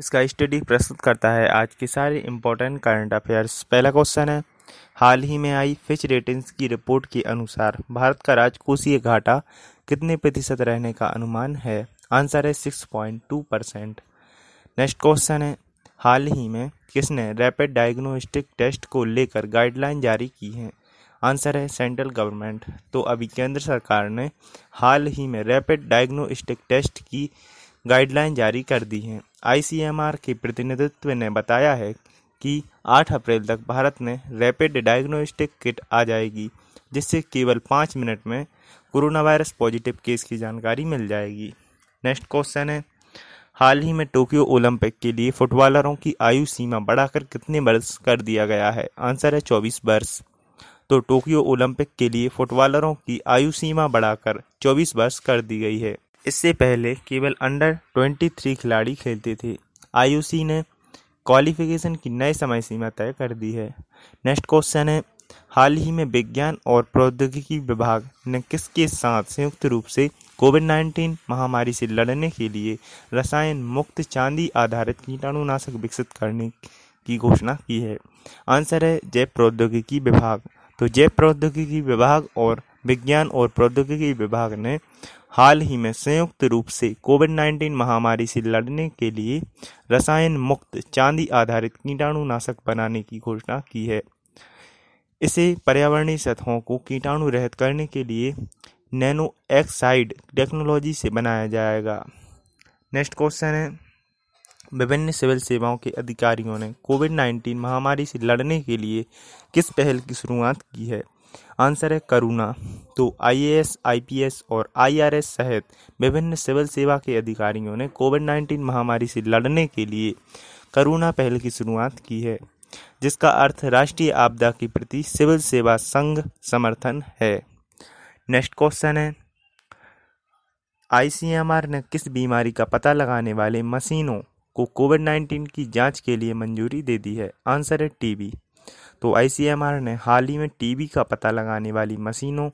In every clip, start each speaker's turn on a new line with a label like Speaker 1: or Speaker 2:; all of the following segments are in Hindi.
Speaker 1: इसका स्टडी प्रस्तुत करता है आज के सारे इम्पोर्टेंट करंट अफेयर्स पहला क्वेश्चन है, हाल ही में आई फिच रेटिंग्स की रिपोर्ट के अनुसार भारत का राजकोषीय घाटा कितने प्रतिशत रहने का अनुमान है? आंसर है six point two percent next question है, हाल ही में किसने रैपिड डायग्नोस्टिक टेस्ट को लेकर गाइडलाइन जारी की है? आंसर है सेंट्रल गवर्नमेंट तो अभी केंद्र सरकार ने हाल ही में रैपिड डायग्नोस्टिक टेस्ट की गाइडलाइन जारी कर दी है। आईसीएमआर के प्रतिनिधित्व ने बताया है कि 8 अप्रैल तक भारत में रैपिड डायग्नोस्टिक किट आ जाएगी, जिससे केवल पाँच मिनट में कोरोना वायरस पॉजिटिव केस की जानकारी मिल जाएगी। नेक्स्ट क्वेश्चन है, हाल ही में टोक्यो ओलंपिक के लिए फुटबॉलरों की आयु सीमा बढ़ाकर कितने वर्ष कर दिया गया है? आंसर है चौबीस वर्ष। तो टोक्यो ओलंपिक के लिए फुटबॉलरों की आयु सीमा बढ़ाकर 24 वर्ष कर दी गई है। इससे पहले केवल अंडर 23 खिलाड़ी खेलते थे। आईयूसी ने क्वालिफिकेशन की नई समय सीमा तय कर दी है। नेक्स्ट क्वेश्चन है, हाल ही में विज्ञान और प्रौद्योगिकी विभाग ने किसके साथ संयुक्त रूप से कोविड 19 महामारी से लड़ने के लिए रसायन मुक्त चांदी आधारित कीटाणुनाशक विकसित करने की घोषणा की है? आंसर है, जैव प्रौद्योगिकी विभाग। तो जैव प्रौद्योगिकी विभाग और विज्ञान और प्रौद्योगिकी विभाग ने हाल ही में संयुक्त रूप से कोविड 19 महामारी से लड़ने के लिए रसायन मुक्त चांदी आधारित कीटाणुनाशक बनाने की घोषणा की है। इसे पर्यावरणीय सतहों को कीटाणु रहित करने के लिए नैनो एक्साइड टेक्नोलॉजी से बनाया जाएगा। नेक्स्ट क्वेश्चन है। विभिन्न सिविल सेवाओं के अधिकारियों ने कोविड 19 महामारी से लड़ने के लिए किस पहल की शुरुआत की है? आंसर है करुणा। तो आईएएस, आईपीएस और आईआरएस सहित विभिन्न सिविल सेवा के अधिकारियों ने कोविड 19 महामारी से लड़ने के लिए करुणा पहल की शुरुआत की है जिसका अर्थ राष्ट्रीय आपदा के प्रति सिविल सेवा संघ समर्थन है। नेक्स्ट क्वेश्चन है आईसीएमआर ने किस बीमारी का पता लगाने वाले मशीनों को कोविड 19 की जाँच के लिए मंजूरी दे दी है? आंसर है टीबी। तो आईसीएमआर ने हाल ही में टीबी का पता लगाने वाली मशीनों,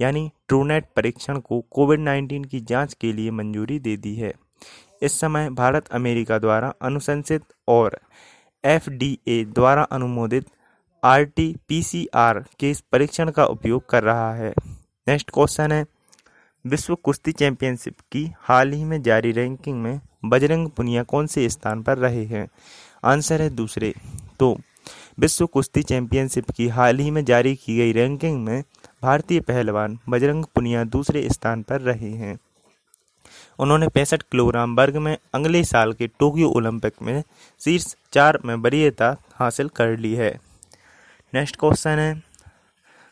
Speaker 1: यानी ट्रूनेट परीक्षण को कोविड 19 की जाँच के लिए मंजूरी दे दी है। इस समय भारत अमेरिका द्वारा अनुशंसित और एफडीए द्वारा अनुमोदित आरटी-पीसीआर के इस परीक्षण का उपयोग कर रहा है। नेक्स्ट क्वेश्चन है। विश्व कुश्ती चैंपियनशिप की हाल ही में जारी रैंकिंग में बजरंग पुनिया कौन से स्थान पर रहे हैं? आंसर है दूसरे। तो विश्व कुश्ती चैंपियनशिप की हाल ही में जारी की गई रैंकिंग में भारतीय पहलवान बजरंग पुनिया दूसरे स्थान पर रहे हैं। उन्होंने पैंसठ किलोग्राम वर्ग में अगले साल के टोक्यो ओलंपिक में शीर्ष चार में वरीयता हासिल कर ली है। नेक्स्ट क्वेश्चन है,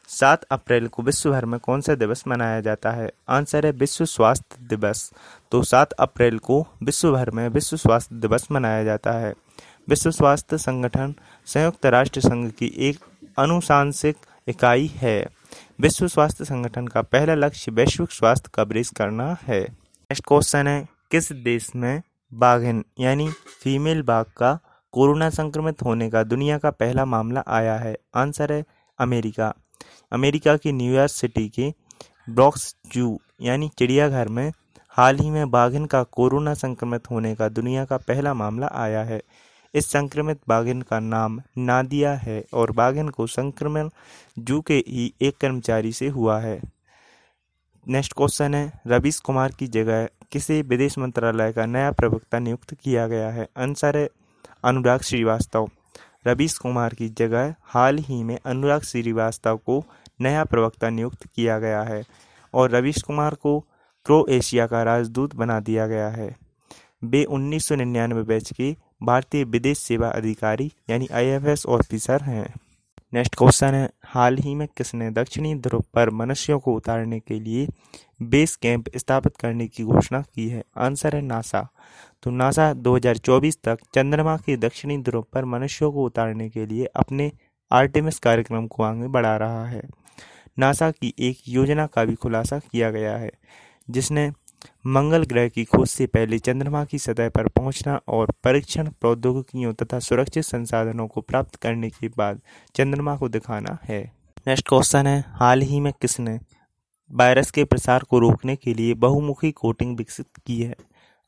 Speaker 1: सात अप्रैल को विश्व भर में कौन सा दिवस मनाया जाता है? आंसर है विश्व स्वास्थ्य दिवस। तो सात अप्रैल को विश्व भर में विश्व स्वास्थ्य दिवस मनाया जाता है। विश्व स्वास्थ्य संगठन संयुक्त राष्ट्र संघ की एक अनुशांसिक इकाई है। विश्व स्वास्थ्य संगठन का पहला लक्ष्य वैश्विक स्वास्थ्य कवरेज करना है। नेक्स्ट क्वेश्चन है, किस देश में बाघिन यानी फीमेल बाघ का कोरोना संक्रमित होने का दुनिया का पहला मामला आया है? आंसर है, अमेरिका। अमेरिका की न्यूयॉर्क सिटी के ब्रॉक्स जू यानी चिड़ियाघर में हाल ही में बाघिन का कोरोना संक्रमित होने का दुनिया का पहला मामला आया है। इस संक्रमित बाघिन का नाम नादिया है और बाघिन को संक्रमण जू के ही एक कर्मचारी से हुआ है। नेक्स्ट क्वेश्चन है, रवीश कुमार की जगह किसे विदेश मंत्रालय का नया प्रवक्ता नियुक्त किया गया है? आंसर है अनुराग श्रीवास्तव। रवीश कुमार की जगह हाल ही में अनुराग श्रीवास्तव को नया प्रवक्ता नियुक्त किया गया है और रवीश कुमार को क्रोएशिया का राजदूत बना दिया गया है। वे उन्नीस सौ निन्यानवे बैच के भारतीय विदेश सेवा अधिकारी, यानी आईएफएस ऑफिसर हैं। नेक्स्ट क्वेश्चन है, हाल ही में किसने दक्षिणी ध्रुव पर मनुष्यों को उतारने के लिए बेस कैंप स्थापित करने की घोषणा की है? आंसर है नासा तो नासा 2024 तक चंद्रमा के दक्षिणी ध्रुव पर मनुष्यों को उतारने के लिए अपने आर्टेमिस कार्यक्रम को आगे बढ़ा रहा है। नासा की एक योजना का भी खुलासा किया गया है, जिसने मंगल ग्रह की खोज से पहले चंद्रमा की सतह पर पहुँचना और परीक्षण प्रौद्योगिकियों तथा सुरक्षित संसाधनों को प्राप्त करने के बाद चंद्रमा को दिखाना है। नेक्स्ट क्वेश्चन है, हाल ही में किसने वायरस के प्रसार को रोकने के लिए बहुमुखी कोटिंग विकसित की है?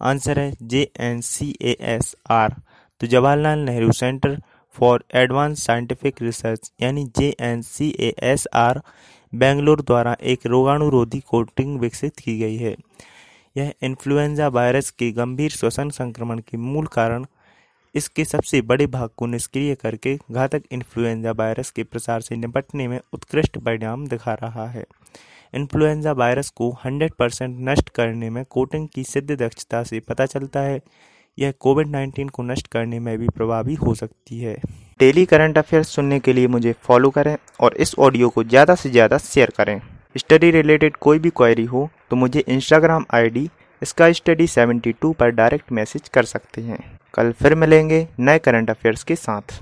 Speaker 1: आंसर है J N C A S R तो Jawaharlal Nehru centre for advance scientific research, यानी J N C A S R Bangalore द्वारा एक रोगाणुरोधी कोटिंग विकसित की गई है। यह इन्फ्लुएंजा वायरस के गंभीर श्वसन संक्रमण के मूल कारण इसके सबसे बड़े भाग को निष्क्रिय करके घातक इन्फ्लुएंजा वायरस के प्रसार से निपटने में उत्कृष्ट परिणाम दिखा रहा है। इन्फ्लुएंजा वायरस को 100 परसेंट नष्ट करने में कोटिंग की सिद्ध दक्षता से पता चलता है। यह कोविड 19 को नष्ट करने में भी प्रभावी हो सकती है। डेली करंट अफेयर्स सुनने के लिए मुझे फॉलो करें और इस ऑडियो को ज़्यादा से ज़्यादा शेयर करें। स्टडी रिलेटेड कोई भी क्वेरी हो तो मुझे इंस्टाग्राम आई डी इसका स्टडी 72 पर डायरेक्ट मैसेज कर सकते हैं। कल फिर मिलेंगे नए करंट अफेयर्स के साथ।